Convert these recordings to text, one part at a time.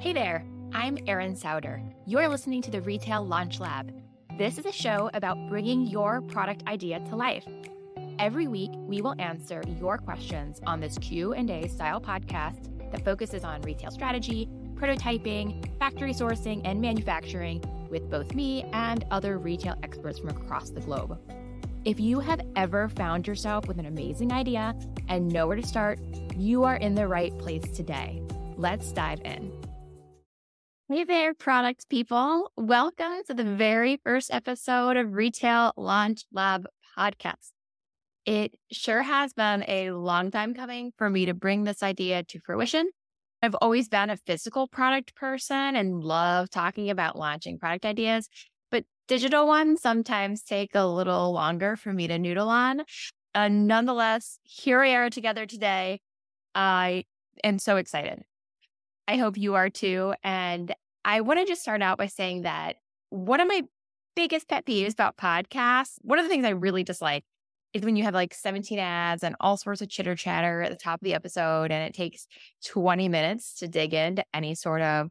Hey there, I'm Erin Souder. You're listening to the Retail Launch Lab. This is a show about bringing your product idea to life. Every week, we will answer your questions on this Q&A style podcast that focuses on retail strategy, prototyping, factory sourcing, and manufacturing with both me and other retail experts from across the globe. If you have ever found yourself with an amazing idea and know where to start, you are in the right place today. Let's dive in. Hey there, product people. Welcome to the very first episode of Retail Launch Lab podcast. It sure has been a long time coming for me to bring this idea to fruition. I've always been a physical product person and love talking about launching product ideas, but digital ones sometimes take a little longer for me to noodle on. Uh, nonetheless, here we are together today. I am so excited. I hope you are too. And I want to just start out by saying that one of my biggest pet peeves about podcasts, one of the things I really dislike is when you have like 17 ads and all sorts of chitter chatter at the top of the episode and it takes 20 minutes to dig into any sort of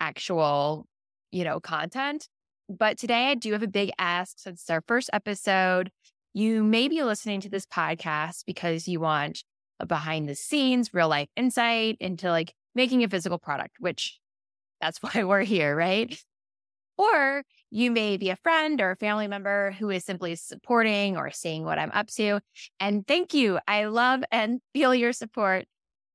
actual, you know, content. But today I do have a big ask since it's our first episode. You may be listening to this podcast because you want a behind the scenes, real life insight into like making a physical product, which that's why we're here, right? Or you may be a friend or a family member who is simply supporting or seeing what I'm up to. And thank you. I love and feel your support.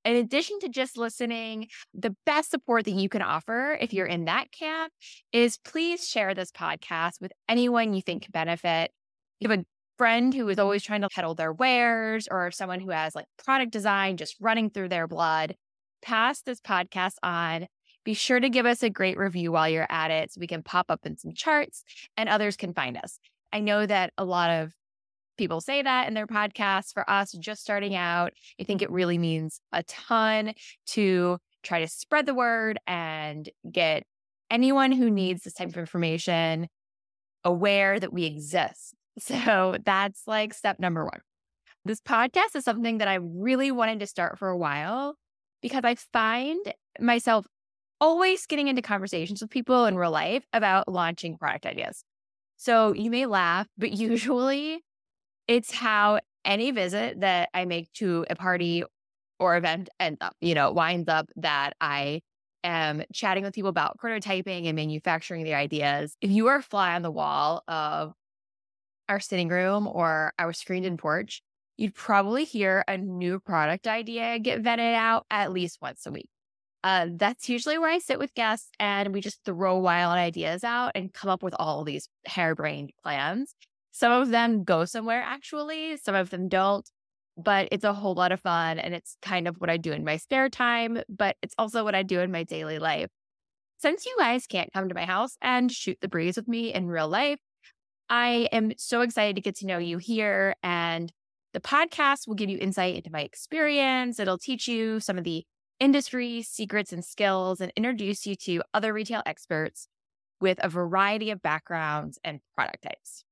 In addition to just listening, the best support that you can offer if you're in that camp is please share this podcast with anyone you think can benefit. You have a friend who is always trying to peddle their wares or someone who has like product design just running through their blood pass this podcast on. Be sure to give us a great review while you're at it so we can pop up in some charts and others can find us. I know that a lot of people say that in their podcasts. For us, just starting out, I think it really means a ton to try to spread the word and get anyone who needs this type of information aware that we exist. So that's like step number one. This podcast is something that I really wanted to start for a while because I find myself always getting into conversations with people in real life about launching product ideas. So you may laugh, but usually it's how any visit that I make to a party or event ends up, you know, winds up that I am chatting with people about prototyping and manufacturing the ideas. If you are a fly on the wall of our sitting room or our screened in porch, you'd probably hear a new product idea get vetted out at least once a week. Uh, that's usually where I sit with guests and we just throw wild ideas out and come up with all these harebrained plans. Some of them go somewhere actually, some of them don't, but it's a whole lot of fun. And it's kind of what I do in my spare time, but it's also what I do in my daily life. Since you guys can't come to my house and shoot the breeze with me in real life, I am so excited to get to know you here and the podcast will give you insight into my experience. It'll teach you some of the industry secrets and skills and introduce you to other retail experts with a variety of backgrounds and product types.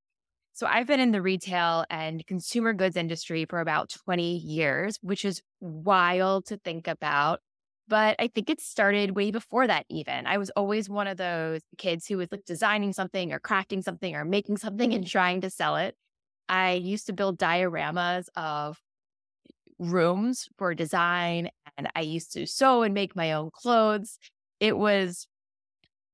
So, I've been in the retail and consumer goods industry for about 20 years, which is wild to think about. But I think it started way before that, even. I was always one of those kids who was like designing something or crafting something or making something and trying to sell it. I used to build dioramas of rooms for design, and I used to sew and make my own clothes. It was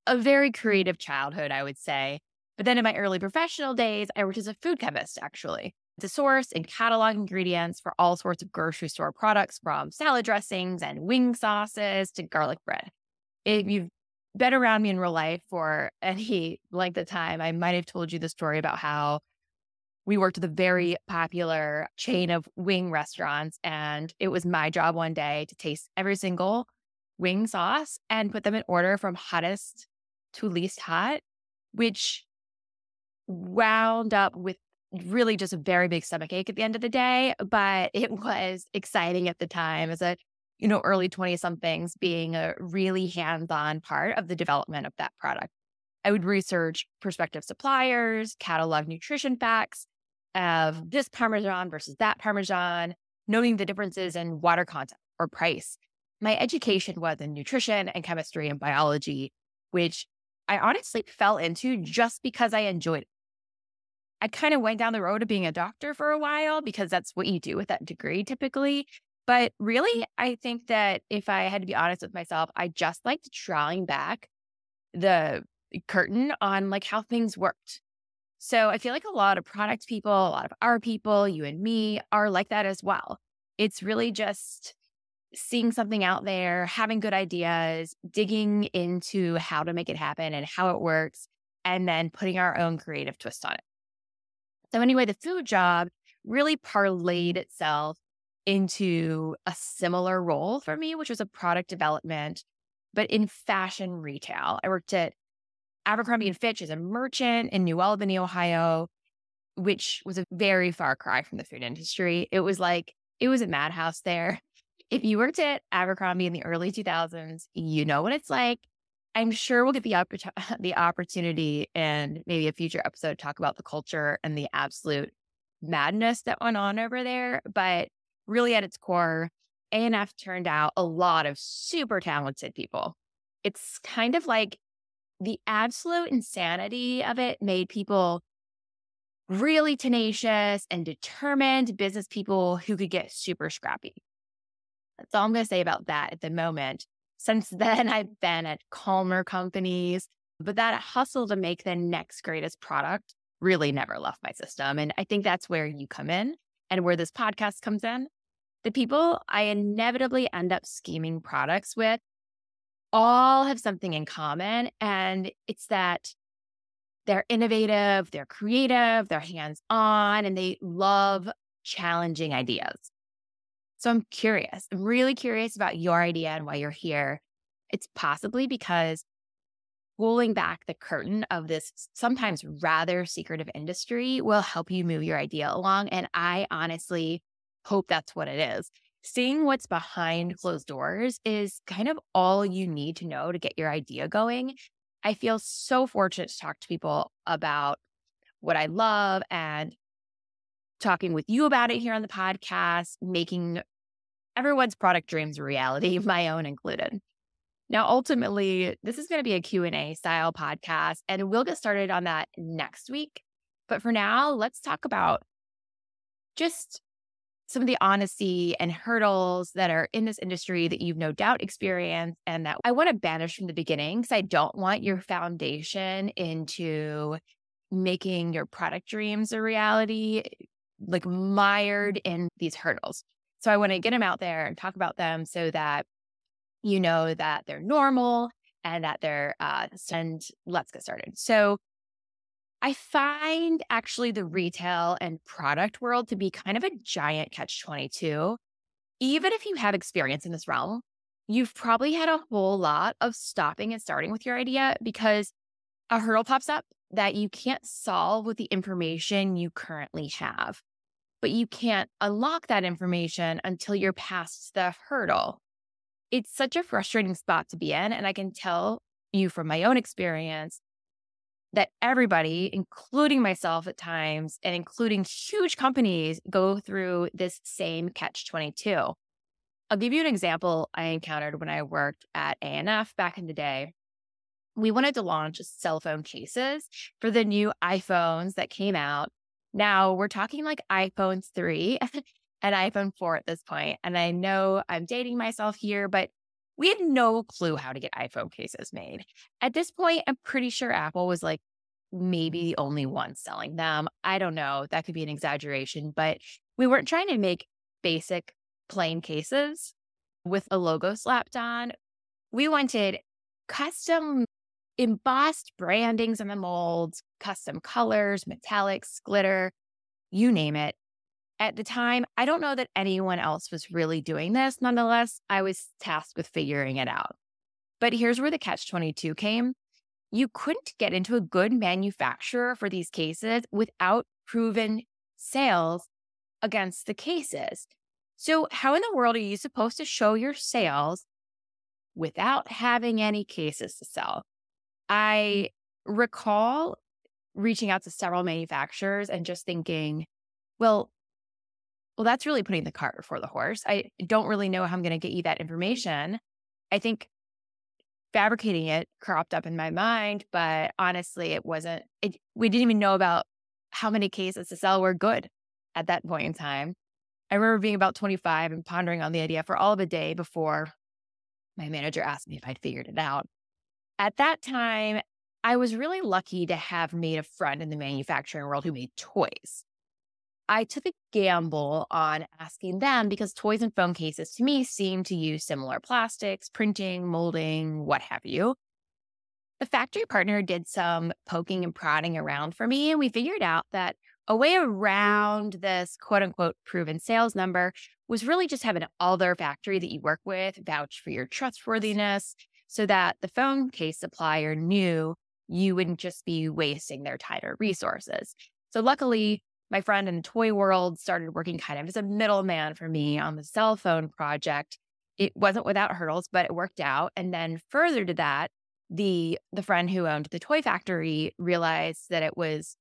a very mm. creative childhood, I would say. But then in my early professional days, I worked as a food chemist, actually, to source and catalog ingredients for all sorts of grocery store products from salad dressings and wing sauces to garlic bread. If you've been around me in real life for any length of time, I might have told you the story about how we worked with a very popular chain of wing restaurants. And it was my job one day to taste every single wing sauce and put them in order from hottest to least hot, which wound up with really just a very big stomach ache at the end of the day. But it was exciting at the time as a, you know, early 20 somethings being a really hands on part of the development of that product. I would research prospective suppliers, catalog nutrition facts, of this Parmesan versus that Parmesan, noting the differences in water content or price. my education was in nutrition and chemistry and biology, which I honestly fell into just because I enjoyed it. I kind of went down the road of being a doctor for a while because that's what you do with that degree typically. But really, I think that if I had to be honest with myself, I just liked drawing back the curtain on like how things worked. So I feel like a lot of product people, a lot of our people, you and me are like that as well. It's really just seeing something out there, having good ideas, digging into how to make it happen and how it works, and then putting our own creative twist on it. So, anyway, the food job really parlayed itself into a similar role for me, which was a product development, but in fashion retail. I worked at Abercrombie and Fitch is a merchant in New Albany, Ohio, which was a very far cry from the food industry. It was like, it was a madhouse there. If you worked at Abercrombie in the early 2000s, you know what it's like. I'm sure we'll get the, oppor- the opportunity and maybe a future episode to talk about the culture and the absolute madness that went on over there. But really, at its core, A&F turned out a lot of super talented people. It's kind of like the absolute insanity of it made people really tenacious and determined business people who could get super scrappy. That's all I'm going to say about that at the moment. Since then, I've been at calmer companies, but that hustle to make the next greatest product really never left my system. And I think that's where you come in and where this podcast comes in. The people I inevitably end up scheming products with all have something in common. And it's that they're innovative, they're creative, they're hands on, and they love challenging ideas. So I'm curious. I'm really curious about your idea and why you're here. It's possibly because pulling back the curtain of this sometimes rather secretive industry will help you move your idea along. And I honestly hope that's what it is. Seeing what's behind closed doors is kind of all you need to know to get your idea going. I feel so fortunate to talk to people about what I love and talking with you about it here on the podcast, making everyone's product dreams a reality, my own included. Now, ultimately, this is going to be a Q&A style podcast, and we'll get started on that next week. But for now, let's talk about just some of the honesty and hurdles that are in this industry that you've no doubt experienced and that I want to banish from the beginning because I don't want your foundation into making your product dreams a reality, like mired in these hurdles. So I want to get them out there and talk about them so that you know that they're normal and that they're, uh, and let's get started. So I find actually the retail and product world to be kind of a giant catch 22. Even if you have experience in this realm, you've probably had a whole lot of stopping and starting with your idea because a hurdle pops up that you can't solve with the information you currently have. But you can't unlock that information until you're past the hurdle. It's such a frustrating spot to be in. And I can tell you from my own experience that everybody, including myself at times and including huge companies, go through this same catch 22. I'll give you an example I encountered when I worked at A&F back in the day. We wanted to launch cell phone cases for the new iPhones that came out. Now we're talking like iPhone 3 and iPhone 4 at this point. And I know I'm dating myself here, but we had no clue how to get iPhone cases made. At this point, I'm pretty sure Apple was like maybe the only one selling them. I don't know. That could be an exaggeration, but we weren't trying to make basic plain cases with a logo slapped on. We wanted custom embossed brandings in the molds, custom colors, metallics, glitter, you name it at the time, I don't know that anyone else was really doing this. Nonetheless, I was tasked with figuring it out. But here's where the catch 22 came. You couldn't get into a good manufacturer for these cases without proven sales against the cases. So, how in the world are you supposed to show your sales without having any cases to sell? Mm. I recall reaching out to several manufacturers and just thinking, well, well, that's really putting the cart before the horse. I don't really know how I'm going to get you that information. I think fabricating it cropped up in my mind, but honestly, it wasn't, it, we didn't even know about how many cases to sell were good at that point in time. I remember being about 25 and pondering on the idea for all of a day before my manager asked me if I'd figured it out. At that time, I was really lucky to have made a friend in the manufacturing world who made toys. I took a gamble on asking them because toys and phone cases to me seem to use similar plastics, printing, molding, what have you. The factory partner did some poking and prodding around for me, and we figured out that a way around this quote unquote proven sales number was really just having all their factory that you work with vouch for your trustworthiness so that the phone case supplier knew you wouldn't just be wasting their time or resources. So, luckily, my friend in the toy world started working kind of as a middleman for me on the cell phone project. It wasn't without hurdles, but it worked out. And then further to that, the the friend who owned the toy factory realized that it was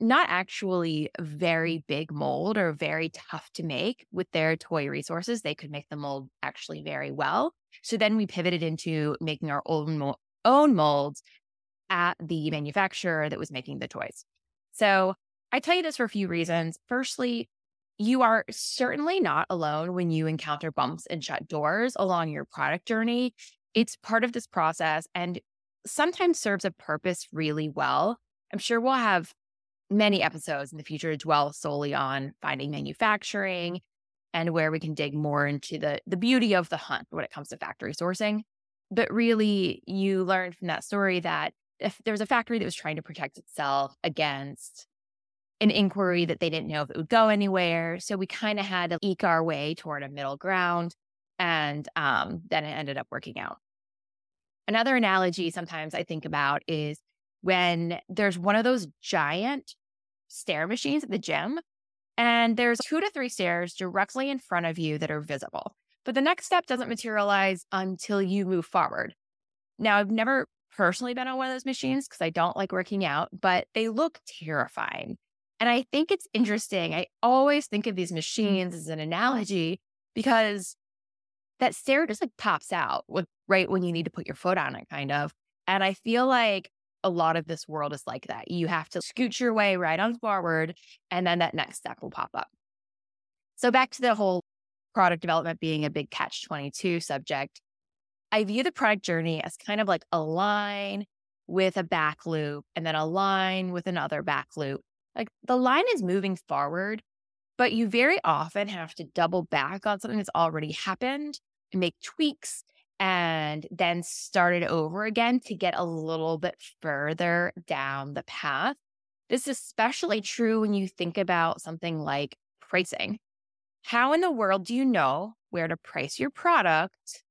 not actually a very big mold or very tough to make with their toy resources. They could make the mold actually very well. So then we pivoted into making our own own molds at the manufacturer that was making the toys. So I tell you this for a few reasons. Firstly, you are certainly not alone when you encounter bumps and shut doors along your product journey. It's part of this process and sometimes serves a purpose really well. I'm sure we'll have many episodes in the future to dwell solely on finding manufacturing and where we can dig more into the the beauty of the hunt when it comes to factory sourcing. But really, you learned from that story that if there's a factory that was trying to protect itself against an inquiry that they didn't know if it would go anywhere. So we kind of had to eke our way toward a middle ground. And um, then it ended up working out. Another analogy sometimes I think about is when there's one of those giant stair machines at the gym, and there's two to three stairs directly in front of you that are visible. But the next step doesn't materialize until you move forward. Now, I've never personally been on one of those machines because I don't like working out, but they look terrifying. And I think it's interesting. I always think of these machines as an analogy because that stair just like pops out with, right when you need to put your foot on it, kind of. And I feel like a lot of this world is like that. You have to scoot your way right on forward, and then that next step will pop up. So, back to the whole product development being a big catch 22 subject, I view the product journey as kind of like a line with a back loop and then a line with another back loop. Like the line is moving forward, but you very often have to double back on something that's already happened and make tweaks and then start it over again to get a little bit further down the path. This is especially true when you think about something like pricing. How in the world do you know where to price your product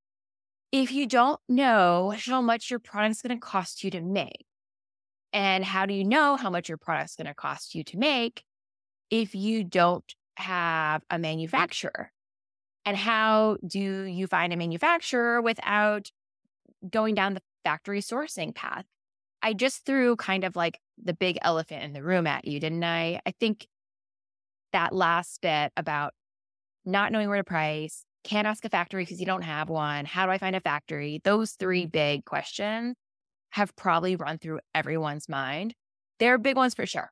if you don't know how much your product is going to cost you to make? And how do you know how much your product's going to cost you to make if you don't have a manufacturer? And how do you find a manufacturer without going down the factory sourcing path? I just threw kind of like the big elephant in the room at you, didn't I? I think that last bit about not knowing where to price, can't ask a factory because you don't have one. How do I find a factory? Those three mm-hmm. big questions have probably run through everyone's mind. They're big ones for sure.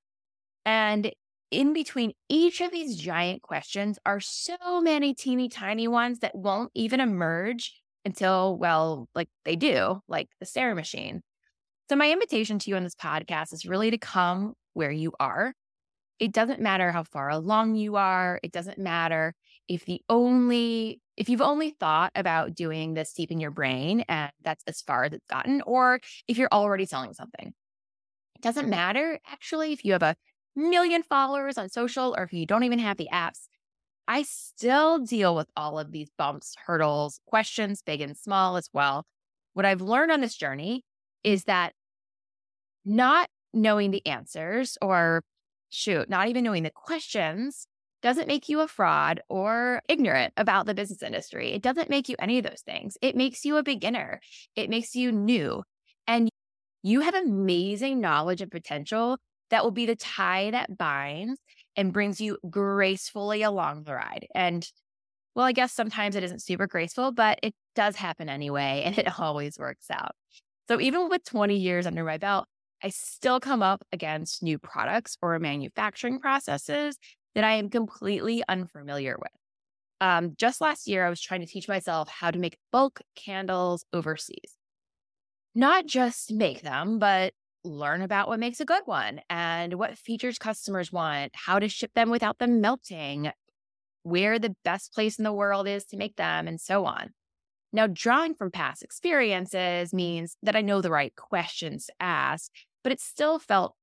And in between each of these giant questions are so many teeny tiny ones that won't even emerge until, well, like they do, like the stair machine. So, my invitation to you on this podcast is really to come where you are. It doesn't matter how far along you are. It doesn't matter if the only if you've only thought about doing this deep in your brain and that's as far as it's gotten, or if you're already selling something, it doesn't matter actually if you have a million followers on social or if you don't even have the apps. I still deal with all of these bumps, hurdles, questions, big and small as well. What I've learned on this journey is that not knowing the answers or shoot, not even knowing the questions doesn't make you a fraud or ignorant about the business industry. It doesn't make you any of those things. It makes you a beginner, it makes you new. And you have amazing knowledge and potential that will be the tie that binds and brings you gracefully along the ride. And well, I guess sometimes it isn't super graceful, but it does happen anyway, and it always works out. So even with 20 years under my belt, I still come up against new products or manufacturing processes that I am completely unfamiliar with. Um, just last year, I was trying to teach myself how to make bulk candles overseas. Not just make them, but learn about what makes a good one and what features customers want, how to ship them without them melting, where the best place in the world is to make them, and so on. Now, drawing from past experiences means that I know the right questions to ask, but it still felt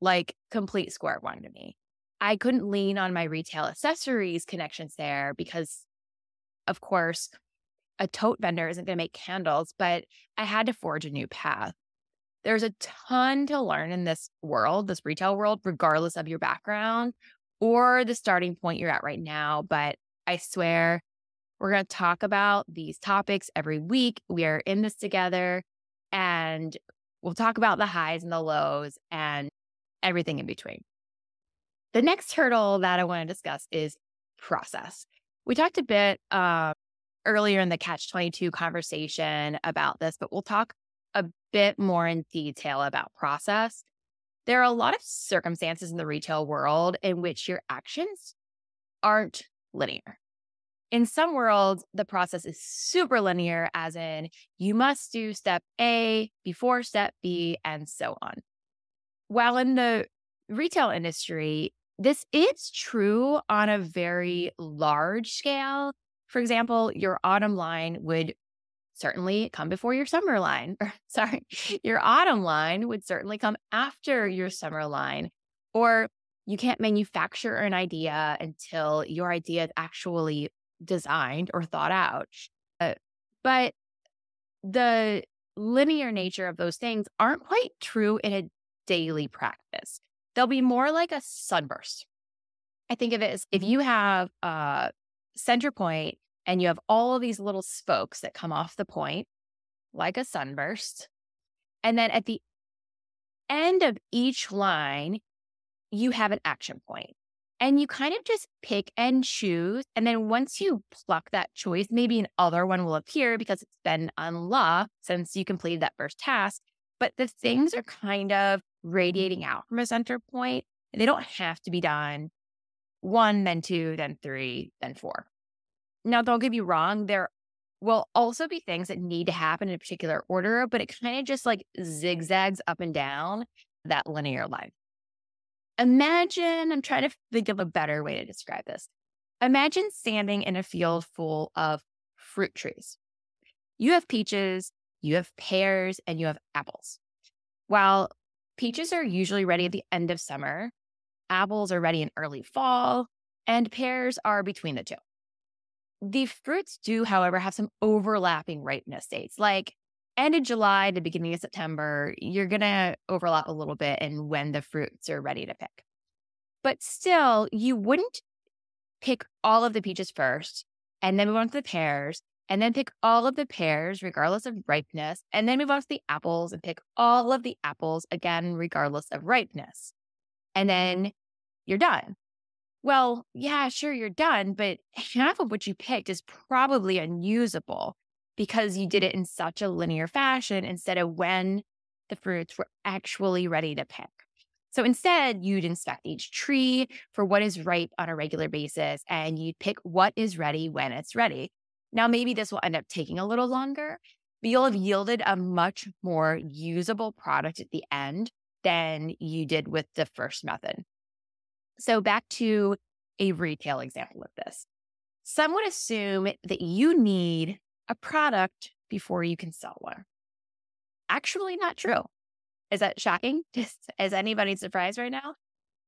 like complete square one to me. I couldn't lean on my retail accessories connections there because, of course, a tote vendor isn't going to make candles, but I had to forge a new path. There's a ton to learn in this world, this retail world, regardless of your background or the starting point you're at right now. But I swear we're going to talk about these topics every week. We are in this together and we'll talk about the highs and the lows and everything in between. The next hurdle that I want to discuss is process. We talked a bit uh, earlier in the Catch 22 conversation about this, but we'll talk a bit more in detail about process. There are a lot of circumstances in the retail world in which your actions aren't linear. In some worlds, the process is super linear, as in you must do step A before step B, and so on. While in the retail industry, this is true on a very large scale. For example, your autumn line would certainly come before your summer line. Or, sorry, your autumn line would certainly come after your summer line. Or you can't manufacture an idea until your idea is actually designed or thought out. Uh, but the linear nature of those things aren't quite true in a daily practice. They'll be more like a sunburst. I think of it as if mm-hmm. you have a center point and you have all of these little spokes that come off the point, like a sunburst. And then at the end of each line, you have an action point and you kind of just pick and choose. And then once you pluck that choice, maybe another one will appear because it's been unlocked since you completed that first task. But the things are kind of Mm. radiating out from a center point. They don't have to be done one, then two, then three, then four. Now, don't get me wrong, there will also be things that need to happen in a particular order, but it kind of just like zigzags up and down that linear line. Imagine, I'm trying to think of a better way to describe this. Imagine standing in a field full of fruit trees. You have peaches, you have pears, and you have apples. While peaches are usually ready at the end of summer, apples are ready in early fall, and pears are between the two. The fruits do, however, have some overlapping ripeness dates. Like end of July to beginning of September, you're going to overlap a little bit in when the fruits are ready to pick. But still, you wouldn't pick all of the peaches first and then move on to the pears and then pick all of the pears regardless of ripeness and then move on to the apples and pick all of the apples again regardless of ripeness. And then you're done. Well, yeah, sure, you're done, but half of what you picked is probably unusable because you did it in such a linear fashion instead of when the fruits were actually ready to pick. So instead, you'd inspect each tree for what is ripe on a regular basis and you'd pick what is ready when it's ready. Now, maybe this will end up taking a little longer, but you'll have yielded a much more usable product at the end than you did with the first method. So, back to a retail example of this. Some would assume that you need a product before you can sell one. Actually, not true. Is that shocking? Just, Is anybody surprised right now?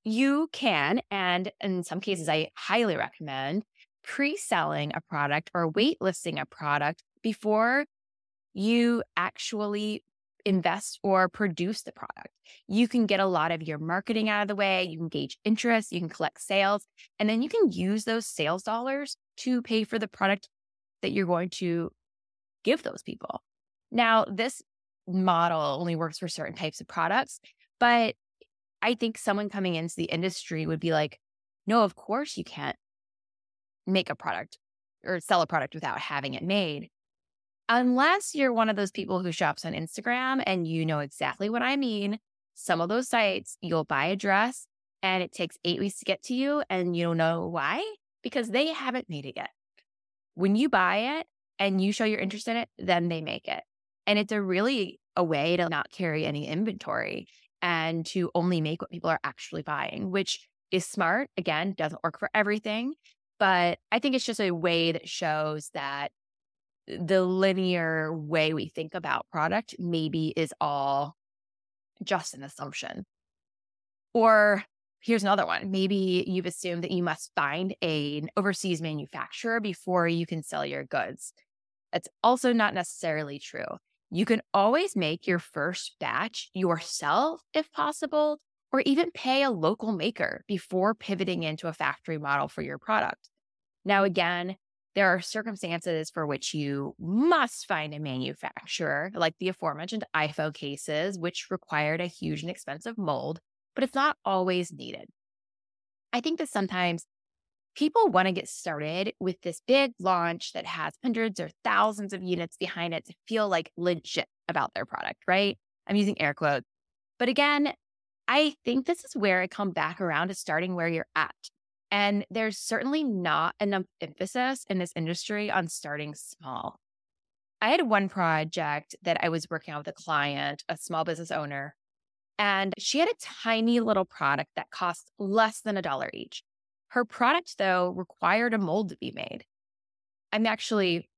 You can, and in some cases, I highly recommend pre selling a product or waitlisting a product before you actually invest or produce the product. You can get a lot of your marketing out of the way, you can gauge interest, you can collect sales, and then you can use those sales dollars to pay for the product that you're going to give those people. Now, this model only works for certain types of products, but I think someone coming into the industry would be like, No, of course you can't make a product or sell a product without having it made. Unless you're one of those people who shops on Instagram and you know exactly what I mean. Some of those sites, you'll buy a dress and it takes eight weeks to get to you and you don't know why because they haven't made it yet. When you buy it and you show you're interested in it, then they make it. And it's a really a way to not carry any inventory and to only make what people are actually buying, which is smart. Again, doesn't work for everything, but I think it's just a way that shows that the linear way we think about product maybe is all just an assumption. Or here's another one. Maybe you've assumed that you must find a, an overseas manufacturer before you can sell your goods. That's also not necessarily true. You can always make your first batch yourself if possible, or even pay a local maker before pivoting into a factory model for your product. Now, again, there are circumstances for which you must find a manufacturer, like the aforementioned iPhone cases, which required a huge and expensive mold, but it's not always needed. I think that sometimes people want to get started with this big launch that has hundreds or thousands of units behind it to feel like legit about their product, right? I'm using air quotes. But again, I think this is where I come back around to starting where you're at. And there's certainly not enough emphasis in this industry on starting small. I had one project that I was working on with a client, a small business owner, and she had a tiny little product that cost less than a dollar each. Her product, though, required a mold to be made. I'm actually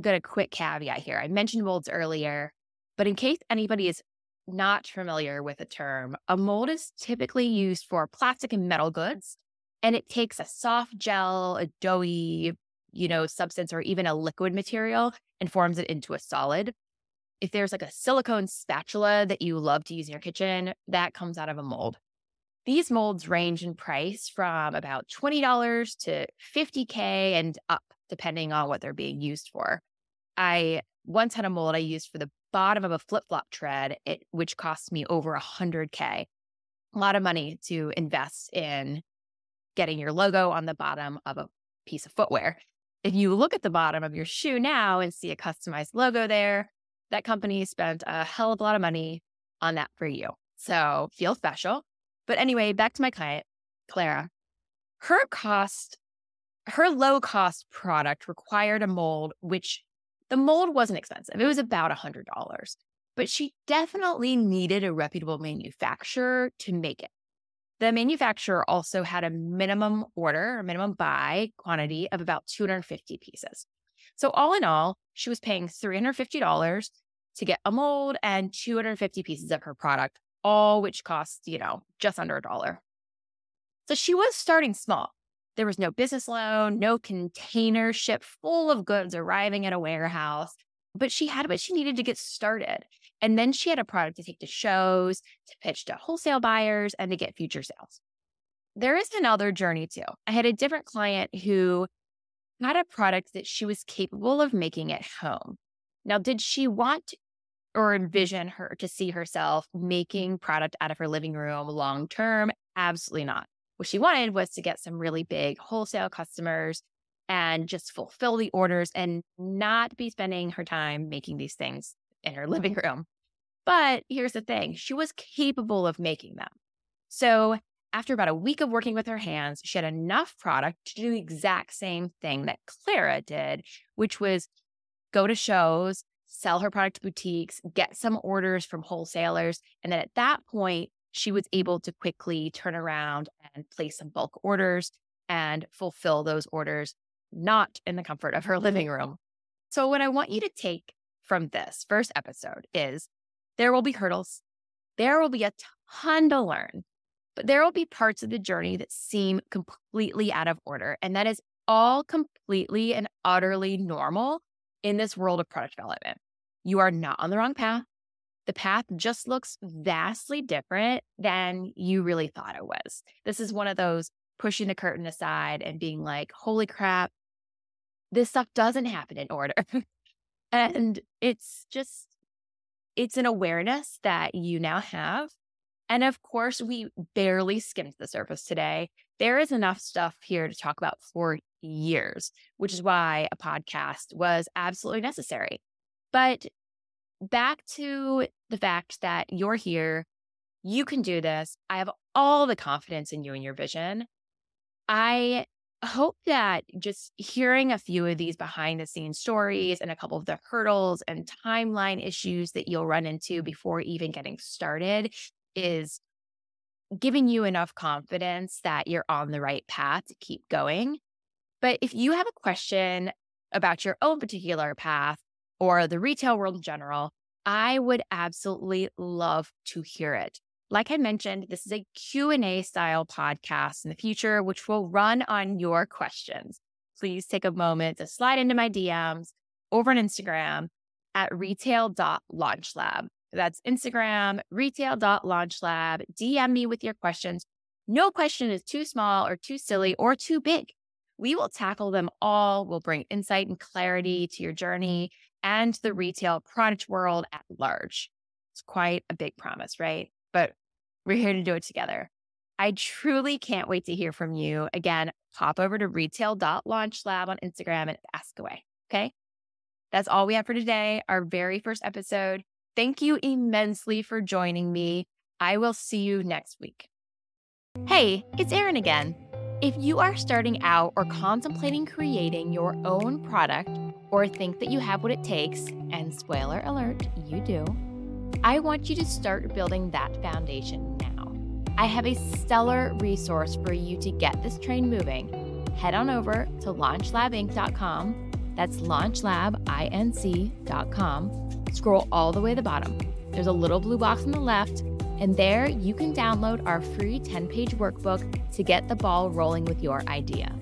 going to quick caveat here. I mentioned molds earlier, but in case anybody is not familiar with the term, a mold is typically used for plastic and metal goods, and it takes a soft gel, a doughy, you know, substance, or even a liquid material and forms it into a solid. If there's like a silicone spatula that you love to use in your kitchen, that comes out of a mold. These molds range in price from about $20 to 50K and up, depending on what they're being used for. I once had a mold I used for the bottom of a flip flop tread, it, which cost me over 100K. A lot of money to invest in getting your logo on the bottom of a piece of footwear. If you look at the bottom of your shoe now and see a customized logo there, that company spent a hell of a lot of money on that for you. So feel special. But anyway, back to my client, Clara. Her cost, her low cost product required a mold, which the mold wasn't expensive. It was about a $100, but she definitely needed a reputable manufacturer to make it. The manufacturer also had a minimum order or minimum buy quantity of about 250 pieces. So, all in all, she was paying $350 to get a mold and 250 pieces of her product all which cost, you know, just under a dollar. So she was starting small. There was no business loan, no container ship full of goods arriving at a warehouse, but she had what she needed to get started. And then she had a product to take to shows, to pitch to wholesale buyers, and to get future sales. There is another journey too. I had a different client who had a product that she was capable of making at home. Now, did she want or envision her to see herself making product out of her living room long term? Absolutely not. What she wanted was to get some really big wholesale customers and just fulfill the orders and not be spending her time making these things in her living room. But here's the thing she was capable of making them. So, after about a week of working with her hands, she had enough product to do the exact same thing that Clara did, which was go to shows, sell her product to boutiques, get some orders from wholesalers. And then at that point, she was able to quickly turn around and place some bulk orders and fulfill those orders, not in the comfort of her living room. So, what I want you to take from this first episode is there will be hurdles, there will be a ton to learn, but there will be parts of the journey that seem completely out of order. And that is all completely and utterly normal in this world of product development. You are not on the wrong path. The path just looks vastly different than you really thought it was. This is one of those pushing the curtain aside and being like, holy crap, this stuff doesn't happen in order. Mm-hmm. and it's just, it's an awareness that you now have. And of course, we barely skimmed the surface today. There is enough stuff here to talk about for years, which is why a podcast was absolutely necessary. But back to the fact that you're here, you can do this. I have all the confidence in you and your vision. I hope that just hearing a few of these behind the scenes stories and a couple of the hurdles and timeline issues that you'll run into before even getting started is giving you enough confidence that you're on the right path to keep going. But if you have a question about your own particular path or the retail world in general, I would absolutely love to hear it. Like I mentioned, this is a Q&A style podcast in the future which will run on your questions. Please take a moment to slide into my DMs over on Instagram at retail.launchlab. That's Instagram, retail.launchlab. DM me with your questions. No question is too small or too silly or too big. We will tackle them all. We'll bring insight and clarity to your journey and the retail product world at large. It's quite a big promise, right? But we're here to do it together. I truly can't wait to hear from you. Again, pop over to retail.launchlab on Instagram and ask away. Okay. That's all we have for today, our very first episode. Thank you immensely for joining me. I will see you next week. Hey, it's Erin again. If you are starting out or contemplating creating your own product or think that you have what it takes, and spoiler alert, you do, I want you to start building that foundation now. I have a stellar resource for you to get this train moving. Head on over to launchlabinc.com. That's launchlabinc.com. Scroll all the way to the bottom. There's a little blue box on the left and there you can download our free 10 page workbook to get the ball rolling with your idea.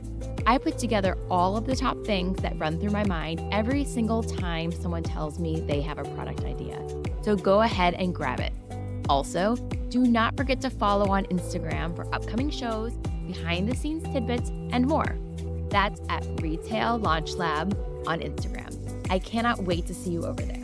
I put together all of the top things that run through my mind every single time someone tells me they have a product idea. So go ahead and grab it. Also, do not forget to follow on Instagram for upcoming shows, behind the scenes tidbits, and more. That's at Retail Launch Lab on Instagram. I cannot wait to see you over there.